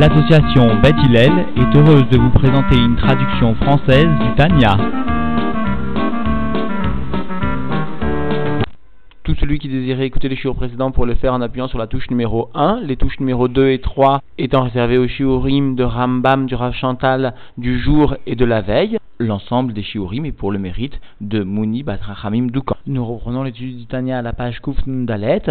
L'association Beth est heureuse de vous présenter une traduction française du Tanya. Tout celui qui désirait écouter les shiurim précédents pour le faire en appuyant sur la touche numéro 1, les touches numéro 2 et 3 étant réservées aux shiurim de Rambam, du Rav Chantal, du jour et de la veille. L'ensemble des shiurim est pour le mérite de Mouni Batrachamim Doukan. Nous reprenons l'étude du Tanya à la page Kuf Dalet,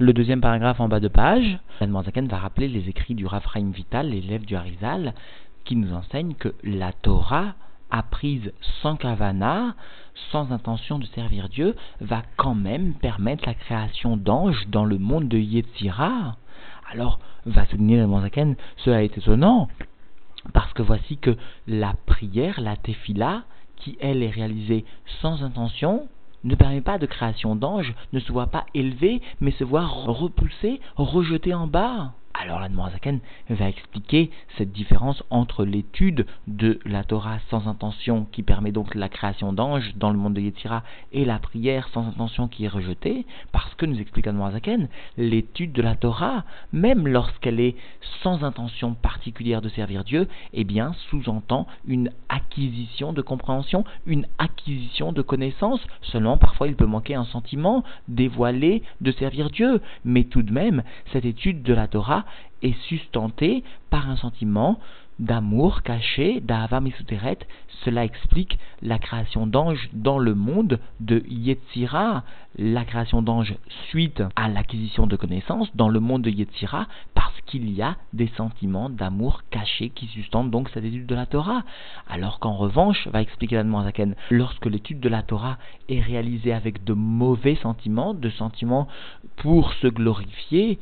le deuxième paragraphe en bas de page. Zaken va rappeler les écrits du Rav Chaim Vital, l'élève du Harizal, qui nous enseigne que la Torah apprise sans kavana, sans intention de servir Dieu, va quand même permettre la création d'anges dans le monde de Yetzira. Alors, va souligner le Zaken, cela est étonnant, parce que voici que la prière, la tefila, qui elle est réalisée sans intention, ne permet pas de création d'anges, ne se voit pas élevé, mais se voit repoussé, rejeté en bas. Alors la Zaken va expliquer cette différence entre l'étude de la Torah sans intention qui permet donc la création d'anges dans le monde de Yetzira et la prière sans intention qui est rejetée, parce que nous explique Zaken, l'étude de la Torah, même lorsqu'elle est sans intention particulière de servir Dieu, eh bien sous-entend une acquisition de compréhension, une acquisition de connaissance. Seulement parfois il peut manquer un sentiment dévoilé de servir Dieu, mais tout de même cette étude de la Torah est sustenté par un sentiment d'amour caché, d'Ava Misuteret. Cela explique la création d'anges dans le monde de Yetzira, la création d'anges suite à l'acquisition de connaissances dans le monde de Yetzira, parce qu'il y a des sentiments d'amour cachés qui sustentent donc cette étude de la Torah. Alors qu'en revanche, va expliquer la Zaken, lorsque l'étude de la Torah est réalisée avec de mauvais sentiments, de sentiments pour se glorifier,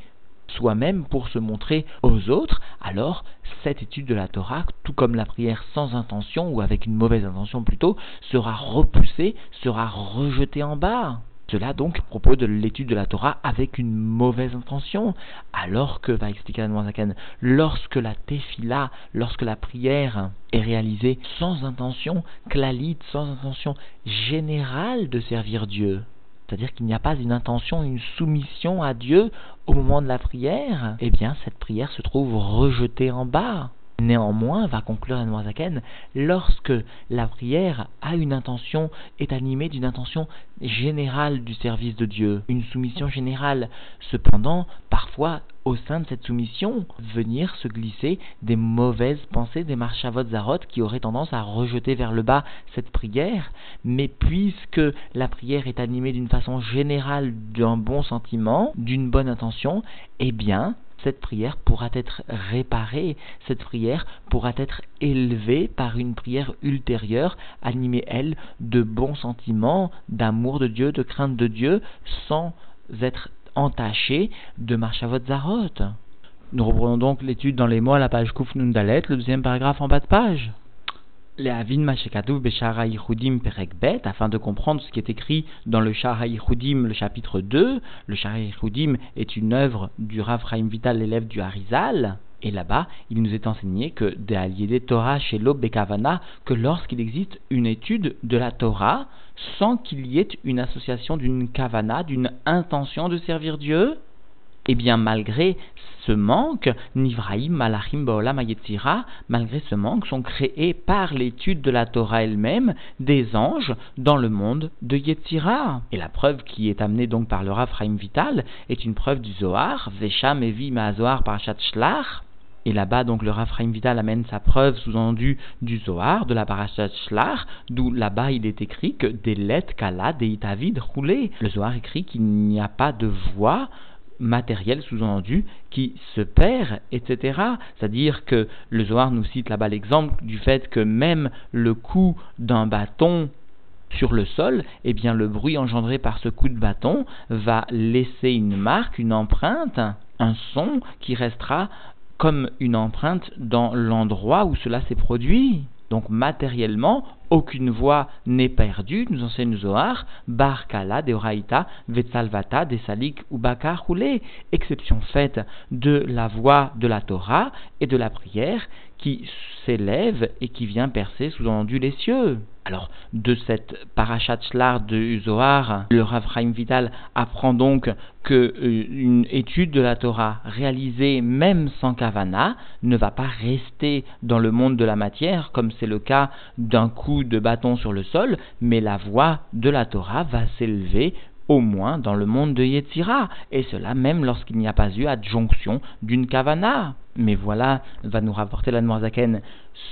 soi-même pour se montrer aux autres, alors cette étude de la Torah, tout comme la prière sans intention ou avec une mauvaise intention plutôt, sera repoussée, sera rejetée en bas. Cela donc propos de l'étude de la Torah avec une mauvaise intention, alors que, va expliquer Zaken, lorsque la tefila, lorsque la prière est réalisée sans intention clalite, sans intention générale de servir Dieu, c'est-à-dire qu'il n'y a pas une intention, une soumission à Dieu au moment de la prière, eh bien cette prière se trouve rejetée en bas. Néanmoins, va conclure la Noazaken, lorsque la prière a une intention, est animée d'une intention générale du service de Dieu, une soumission générale. Cependant, parfois, au sein de cette soumission, venir se glisser des mauvaises pensées, des marchavot zarot qui auraient tendance à rejeter vers le bas cette prière. Mais puisque la prière est animée d'une façon générale d'un bon sentiment, d'une bonne intention, eh bien, cette prière pourra être réparée, cette prière pourra être élevée par une prière ultérieure, animée, elle, de bons sentiments, d'amour de Dieu, de crainte de Dieu, sans être entachée de Marchavot Zarot. Nous reprenons donc l'étude dans les mots à la page Kuf Nundalet, le deuxième paragraphe en bas de page afin de comprendre ce qui est écrit dans le Shara le chapitre 2. Le Shara est une œuvre du Rav Vital, l'élève du Harizal. Et là-bas, il nous est enseigné que de Torah chez Bekavana, que lorsqu'il existe une étude de la Torah, sans qu'il y ait une association d'une kavana, d'une intention de servir Dieu, eh bien, malgré ce manque, Nivraim, Malachim, Baolam, malgré ce manque, sont créés par l'étude de la Torah elle-même des anges dans le monde de Yetzira. Et la preuve qui est amenée donc par le Rav Vital est une preuve du Zohar, Vesham Evi Zohar Parashat Shlach, et là-bas, donc, le Rav Vital amène sa preuve sous-endue du Zohar, de la Parashat Shlach, d'où là-bas il est écrit que des lettres kala, des itavid roulés. Le Zohar écrit qu'il n'y a pas de voix matériel sous-entendu qui se perd, etc. C'est-à-dire que le Zohar nous cite là-bas l'exemple du fait que même le coup d'un bâton sur le sol, eh bien le bruit engendré par ce coup de bâton va laisser une marque, une empreinte, un son qui restera comme une empreinte dans l'endroit où cela s'est produit. Donc matériellement, aucune voix n'est perdue, nous enseigne Zohar, Bar Kala, Deoraita, Vetsalvata, Desalik ou Bakar exception faite de la voix de la Torah et de la prière qui s'élève et qui vient percer sous-entendu les cieux. Alors, de cette parachat de Zohar, le Rav Chaim Vital apprend donc que euh, une étude de la Torah réalisée même sans kavana ne va pas rester dans le monde de la matière, comme c'est le cas d'un coup de bâton sur le sol, mais la voix de la Torah va s'élever au moins dans le monde de Yetzira, et cela même lorsqu'il n'y a pas eu adjonction d'une kavana. Mais voilà, va nous rapporter la Noirzaken,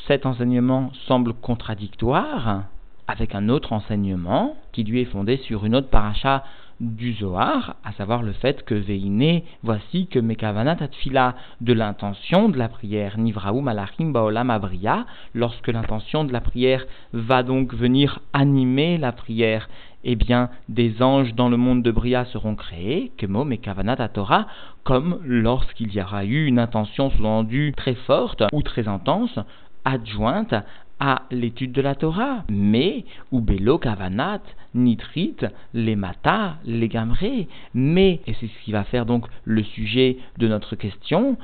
cet enseignement semble contradictoire avec un autre enseignement qui lui est fondé sur une autre paracha du Zohar, à savoir le fait que Veiné, voici que Mekavanat Atfila, de l'intention de la prière, Nivraou Malachim Baolam Abria, lorsque l'intention de la prière va donc venir animer la prière, eh bien, des anges dans le monde de Bria seront créés, Kemo Mekavanat Torah, comme lorsqu'il y aura eu une intention sous-endue très forte ou très intense, adjointe à l'étude de la Torah. Mais, ou Belo Kavanat, Nitrit, les Mata, les Gamré. Mais, et c'est ce qui va faire donc le sujet de notre question,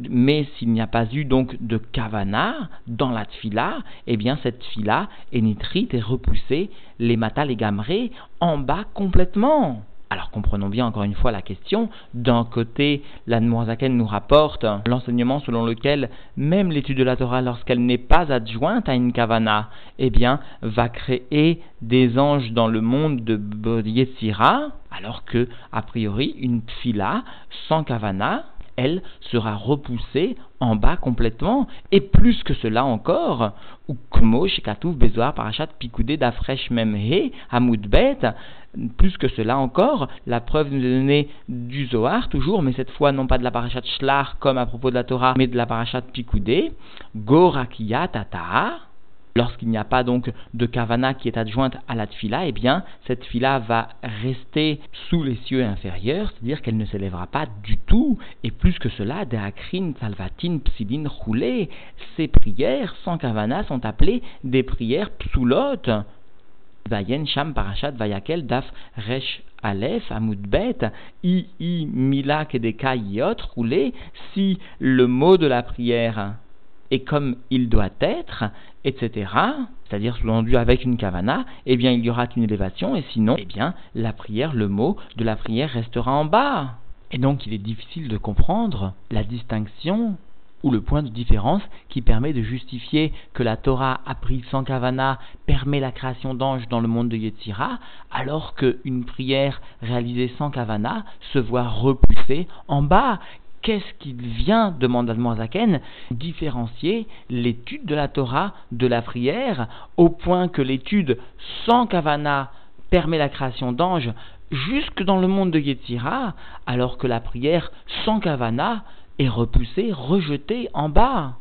mais s'il n'y a pas eu donc de Kavana dans la Tfila, eh bien cette Tfila est Nitrit et repoussée, les Mata, les Gamré, en bas complètement. Alors comprenons bien encore une fois la question. D'un côté, la nous rapporte l'enseignement selon lequel même l'étude de la Torah, lorsqu'elle n'est pas adjointe à une kavana, eh bien, va créer des anges dans le monde de Yetzira, alors que, a priori, une tfila sans kavana, elle sera repoussée en bas complètement, et plus que cela encore, ou Kmo, Shekatouf, Bezoar, Parachat, Pikoudé, Dafresh, Memhe, Hamoudbet, plus que cela encore, la preuve nous est donnée du Zohar, toujours, mais cette fois non pas de la Parachat Shlar comme à propos de la Torah, mais de la Parachat Pikoudé, Gorakia Tata, Lorsqu'il n'y a pas donc de kavana qui est adjointe à la tfila, eh bien, cette tfila va rester sous les cieux inférieurs, c'est-à-dire qu'elle ne s'élèvera pas du tout. Et plus que cela, Deakrin, Salvatin, Psilin, Roulé, ces prières sans kavana sont appelées des prières psoulot. Vayen, Sham, Parashat, Vayakel, Daf, Resh, Aleph, I, I, Mila, Roulé, si le mot de la prière et comme il doit être, etc., c'est-à-dire sous-entendu avec une kavana, eh bien il y aura une élévation, et sinon, eh bien la prière, le mot de la prière restera en bas. Et donc il est difficile de comprendre la distinction ou le point de différence qui permet de justifier que la Torah apprise sans kavana permet la création d'anges dans le monde de Yetzira, alors qu'une prière réalisée sans kavana se voit repoussée en bas. Qu'est-ce qu'il vient, demande Zaken, différencier l'étude de la Torah de la prière, au point que l'étude sans kavana permet la création d'anges jusque dans le monde de Yetzira, alors que la prière sans kavana est repoussée, rejetée en bas.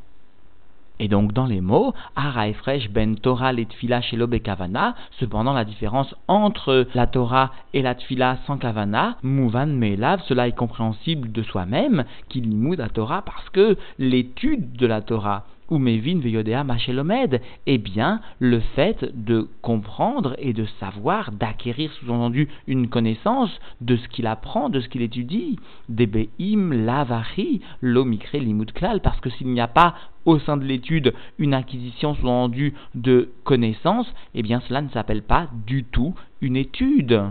Et donc dans les mots, Ara ben Torah et Tfila chez Kavana, cependant la différence entre la Torah et la Tfila sans Kavana, Mouvan Melav, cela est compréhensible de soi-même, qu'il limoud la Torah parce que l'étude de la Torah ou Mevin Veyodea Machelomed, eh bien, le fait de comprendre et de savoir, d'acquérir sous-entendu une connaissance de ce qu'il apprend, de ce qu'il étudie, Debeim Lavari, Lomikre Limud Klal, parce que s'il n'y a pas au sein de l'étude une acquisition sous-entendue de connaissances, eh bien cela ne s'appelle pas du tout une étude.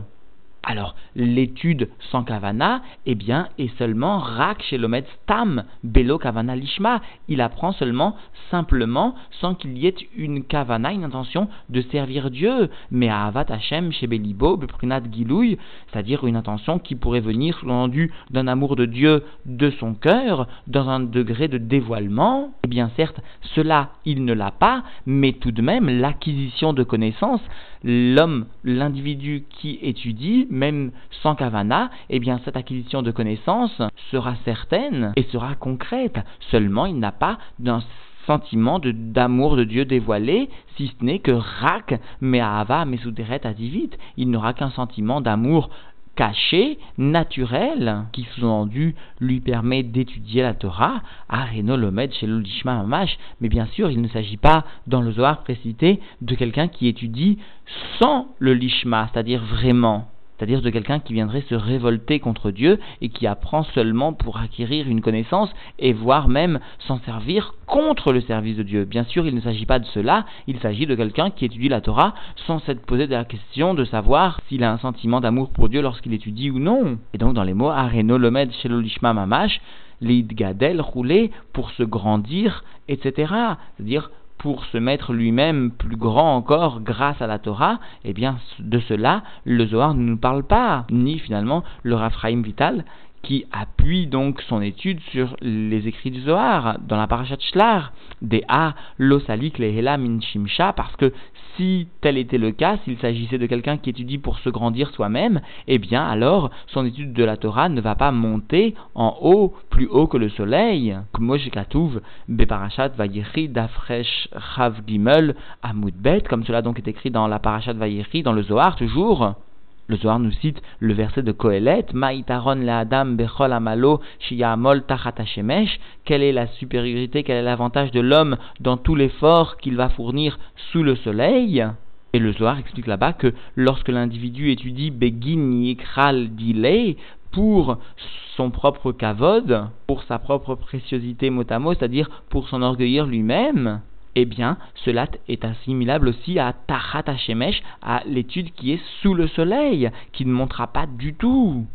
Alors, l'étude sans kavana, eh bien, est seulement rak chez stam, belo kavana lishma. Il apprend seulement, simplement, sans qu'il y ait une kavana, une intention de servir Dieu. Mais à avat Hashem chez belibo, beprinat gilouy, c'est-à-dire une intention qui pourrait venir sous l'entendu d'un amour de Dieu de son cœur, dans un degré de dévoilement. Eh bien, certes, cela, il ne l'a pas, mais tout de même, l'acquisition de connaissances, l'homme, l'individu qui étudie, même sans kavana, eh bien cette acquisition de connaissances sera certaine et sera concrète. Seulement, il n'a pas d'un sentiment d'amour de, Dieu dévoilé, si ce n'est que rak, mais ava, mesuderet, adivit. Il n'aura qu'un sentiment d'amour caché, naturel, qui sous-entendu lui permet d'étudier la Torah, Areno Lomed chez l'Olishma Mamash, mais bien sûr, il ne s'agit pas, dans le Zohar précité, de quelqu'un qui étudie sans le Lishma, c'est-à-dire vraiment c'est-à-dire de quelqu'un qui viendrait se révolter contre Dieu et qui apprend seulement pour acquérir une connaissance et voire même s'en servir contre le service de Dieu. Bien sûr, il ne s'agit pas de cela, il s'agit de quelqu'un qui étudie la Torah sans s'être posé la question de savoir s'il a un sentiment d'amour pour Dieu lorsqu'il étudie ou non. Et donc dans les mots Areno Lomed Shelolishma Mamash, Lid Gadel, rouler pour se grandir, etc. C'est-à-dire pour se mettre lui-même plus grand encore grâce à la Torah, eh bien de cela le Zohar ne nous parle pas, ni finalement le Raphaïm Vital qui appuie donc son étude sur les écrits du Zohar dans la parashat Shlar, des A, l'osalik, lehela, min shimsha, parce que si tel était le cas, s'il s'agissait de quelqu'un qui étudie pour se grandir soi-même, eh bien alors son étude de la Torah ne va pas monter en haut, plus haut que le soleil. Comme cela donc est écrit dans la parashat vayechi, dans le Zohar toujours. Le Zohar nous cite le verset de Kohelet, Maïtaron la Adam bechol amalo shiyamol tachat Quelle est la supériorité, quel est l'avantage de l'homme dans tout l'effort qu'il va fournir sous le soleil? Et le Zohar explique là-bas que lorsque l'individu étudie Begin Yikral Dilei pour son propre kavod, pour sa propre préciosité motamo, c'est-à-dire pour s'enorgueillir lui-même, eh bien, cela est assimilable aussi à Tachat Hashemesh, à l'étude qui est sous le soleil, qui ne montrera pas du tout.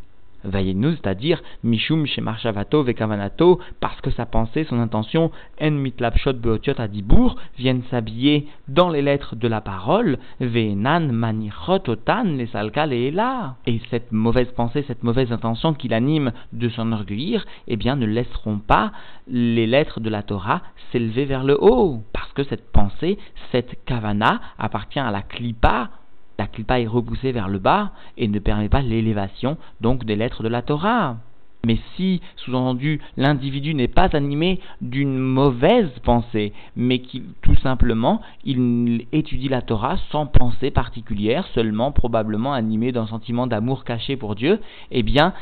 Vayenu, c'est-à-dire Mishum Shemarshavato Vekavanato, parce que sa pensée, son intention, En Mitlapshot Beotiot Adibour, viennent s'habiller dans les lettres de la parole, Venan Manichot Otan les Salka là. Et cette mauvaise pensée, cette mauvaise intention qui l'anime de s'enorgueillir, eh bien ne laisseront pas les lettres de la Torah s'élever vers le haut. Parce que cette pensée, cette kavana appartient à la klipa, la clipa est repoussée vers le bas et ne permet pas l'élévation donc des lettres de la Torah. Mais si, sous-entendu, l'individu n'est pas animé d'une mauvaise pensée, mais tout simplement il étudie la Torah sans pensée particulière, seulement probablement animé d'un sentiment d'amour caché pour Dieu, eh bien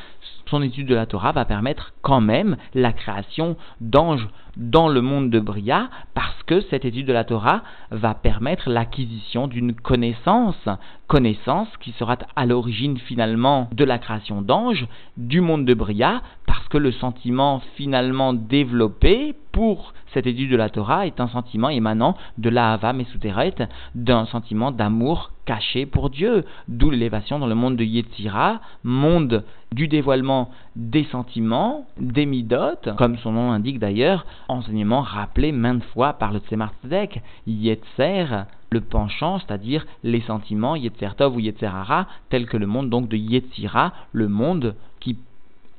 son étude de la Torah va permettre quand même la création d'anges dans le monde de Bria, parce que cette étude de la Torah va permettre l'acquisition d'une connaissance, connaissance qui sera à l'origine finalement de la création d'anges du monde de Bria, parce que le sentiment finalement développé pour cette étude de la Torah est un sentiment émanant de l'Ahava Mesuteret, d'un sentiment d'amour caché pour Dieu, d'où l'élévation dans le monde de Yetzira, monde du dévoilement des sentiments, des midotes, comme son nom l'indique d'ailleurs, enseignement rappelé maintes fois par le Tzemar Tzedek, Yetzer, le penchant, c'est-à-dire les sentiments, Yetzertov ou Yetzerara, tel que le monde donc de Yetzira, le monde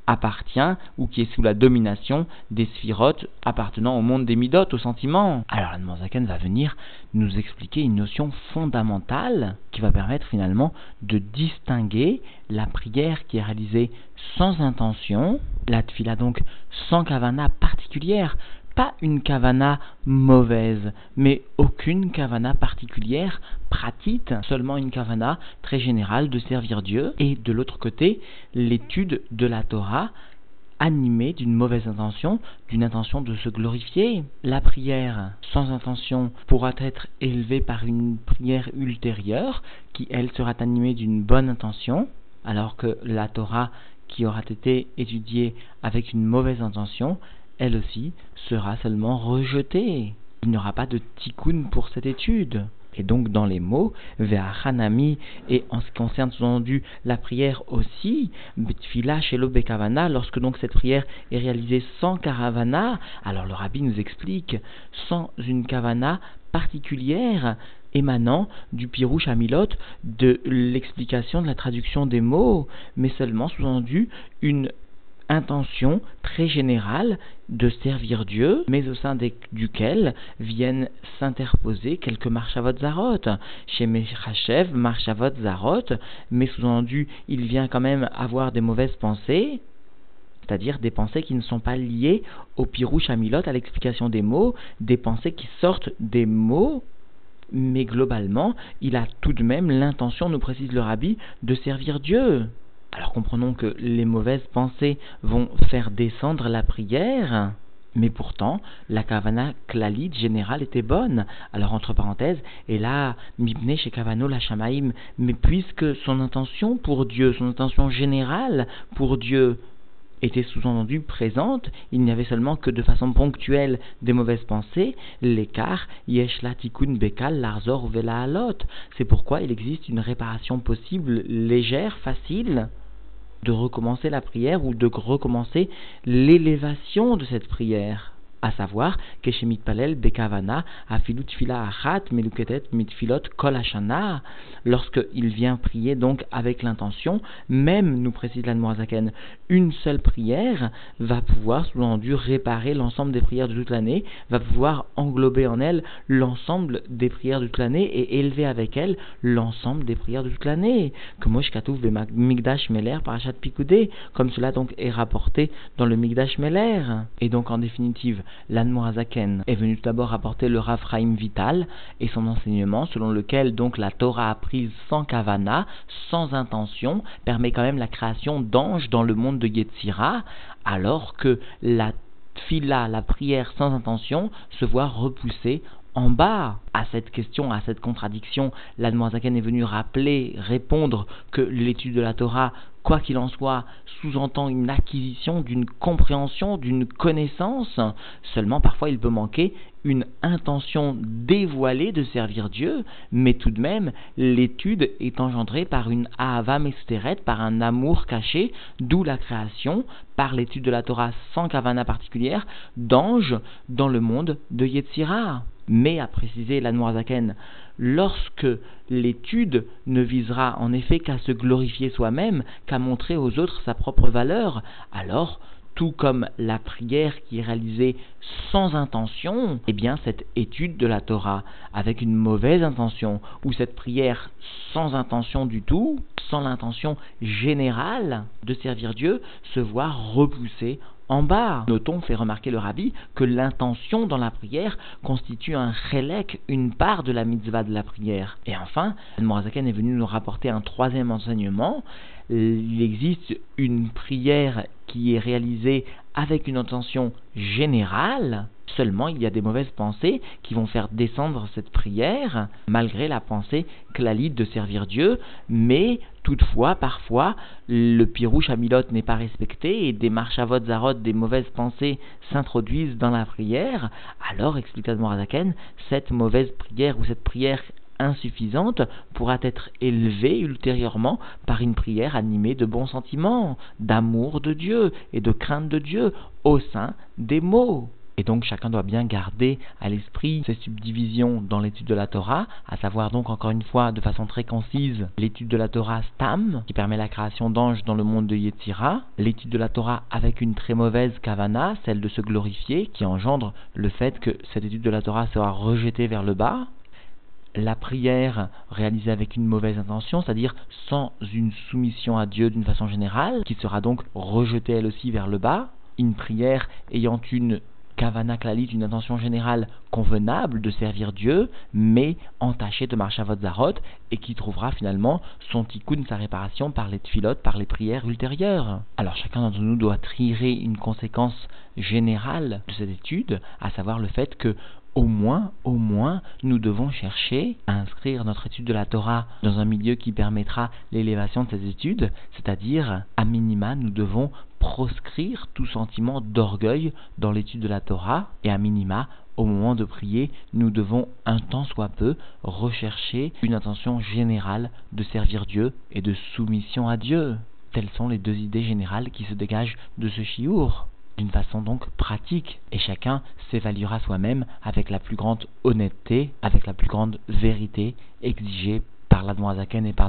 appartient ou qui est sous la domination des sphirotes appartenant au monde des midotes, aux sentiments. Alors la va venir nous expliquer une notion fondamentale qui va permettre finalement de distinguer la prière qui est réalisée sans intention, la tfila donc sans kavana particulière, pas une kavana mauvaise, mais aucune kavana particulière, pratique, seulement une kavana très générale de servir Dieu, et de l'autre côté, l'étude de la Torah animée d'une mauvaise intention, d'une intention de se glorifier. La prière sans intention pourra être élevée par une prière ultérieure, qui elle sera animée d'une bonne intention, alors que la Torah qui aura été étudiée avec une mauvaise intention, elle aussi sera seulement rejetée. Il n'y aura pas de tikkun pour cette étude. Et donc dans les mots, Hanami, et en ce qui concerne sous-entendu la prière aussi, Betfila Shelo Bekavana, lorsque donc cette prière est réalisée sans Karavana, alors le rabbi nous explique, sans une Kavana particulière, émanant du Pirouche Amilot, de l'explication de la traduction des mots, mais seulement sous-entendu une intention très générale de servir Dieu, mais au sein duquel viennent s'interposer quelques marchavot zarot. Chez Mechachev, marchavot zarot, mais sous-entendu, il vient quand même avoir des mauvaises pensées, c'est-à-dire des pensées qui ne sont pas liées au pirouche amilot, à l'explication des mots, des pensées qui sortent des mots, mais globalement, il a tout de même l'intention, nous précise le rabbi, de servir Dieu. Alors comprenons que les mauvaises pensées vont faire descendre la prière, mais pourtant, la kavana klalit générale était bonne. Alors, entre parenthèses, et là, mibne chez kavano la shamaim, mais puisque son intention pour Dieu, son intention générale pour Dieu était sous-entendu présente, il n'y avait seulement que de façon ponctuelle des mauvaises pensées, l'écart yeshla tikun bekal larzor vela alot. C'est pourquoi il existe une réparation possible, légère, facile, de recommencer la prière ou de recommencer l'élévation de cette prière à savoir Keshemit Palel Bekavana Afilut Fila Achat Meluketet Mitfilot Kol Hashana lorsqu'il vient prier donc avec l'intention, même, nous précise l'Admorazaken, une seule prière va pouvoir, sous-entendu, réparer l'ensemble des prières de toute l'année, va pouvoir englober en elle l'ensemble des prières de toute l'année et élever avec elle l'ensemble des prières de toute l'année. Comme Migdash Meler Parashat Pikoudé, comme cela donc est rapporté dans le Migdash Meler. Et donc en définitive, l'Anmorazaken est venu tout d'abord rapporter le Rafraim Vital et son enseignement selon lequel donc la Torah apprise sans kavana, sans intention, permet quand même la création d'anges dans le monde de Yetzira, alors que la fila, la prière sans intention, se voit repoussée en bas à cette question, à cette contradiction, l'Admoisaken est venu rappeler, répondre que l'étude de la Torah quoi qu'il en soit, sous-entend une acquisition d'une compréhension, d'une connaissance. Seulement, parfois, il peut manquer une intention dévoilée de servir Dieu, mais tout de même, l'étude est engendrée par une ahava mesteret, par un amour caché, d'où la création, par l'étude de la Torah sans kavana particulière, d'anges dans le monde de Yetzirah. Mais, a précisé la Noirzaken, lorsque l'étude ne visera en effet qu'à se glorifier soi-même, qu'à montrer aux autres sa propre valeur, alors tout comme la prière qui est réalisée sans intention, eh bien cette étude de la Torah avec une mauvaise intention, ou cette prière sans intention du tout, sans l'intention générale de servir Dieu, se voit repoussée en bas. Notons, fait remarquer le rabbi, que l'intention dans la prière constitue un relek, une part de la mitzvah de la prière. Et enfin, Morazaken est venu nous rapporter un troisième enseignement. Il existe une prière qui est réalisée avec une intention générale, Seulement, il y a des mauvaises pensées qui vont faire descendre cette prière, malgré la pensée clalide de servir Dieu, mais toutefois, parfois, le pirouche amilot n'est pas respecté et des marchavot zarot, des mauvaises pensées s'introduisent dans la prière, alors, explique Admorazaken, cette mauvaise prière ou cette prière insuffisante pourra être élevée ultérieurement par une prière animée de bons sentiments, d'amour de Dieu et de crainte de Dieu au sein des mots. Et donc chacun doit bien garder à l'esprit ces subdivisions dans l'étude de la Torah, à savoir donc encore une fois de façon très concise l'étude de la Torah Stam, qui permet la création d'anges dans le monde de Yetzira, l'étude de la Torah avec une très mauvaise kavana, celle de se glorifier, qui engendre le fait que cette étude de la Torah sera rejetée vers le bas, la prière réalisée avec une mauvaise intention, c'est-à-dire sans une soumission à Dieu d'une façon générale, qui sera donc rejetée elle aussi vers le bas, une prière ayant une Kavana Klalit, une intention générale convenable de servir Dieu, mais entachée de Marchavot Zarot, et qui trouvera finalement son tikkun, sa réparation par les tfilotes, par les prières ultérieures. Alors chacun d'entre nous doit tirer une conséquence générale de cette étude, à savoir le fait que au moins, au moins, nous devons chercher à inscrire notre étude de la Torah dans un milieu qui permettra l'élévation de ces études, c'est-à-dire, à minima, nous devons proscrire tout sentiment d'orgueil dans l'étude de la Torah, et à minima, au moment de prier, nous devons un temps soit peu rechercher une intention générale de servir Dieu et de soumission à Dieu. Telles sont les deux idées générales qui se dégagent de ce chiour d'une façon donc pratique, et chacun s'évaluera soi-même avec la plus grande honnêteté, avec la plus grande vérité exigée par la Zaken et par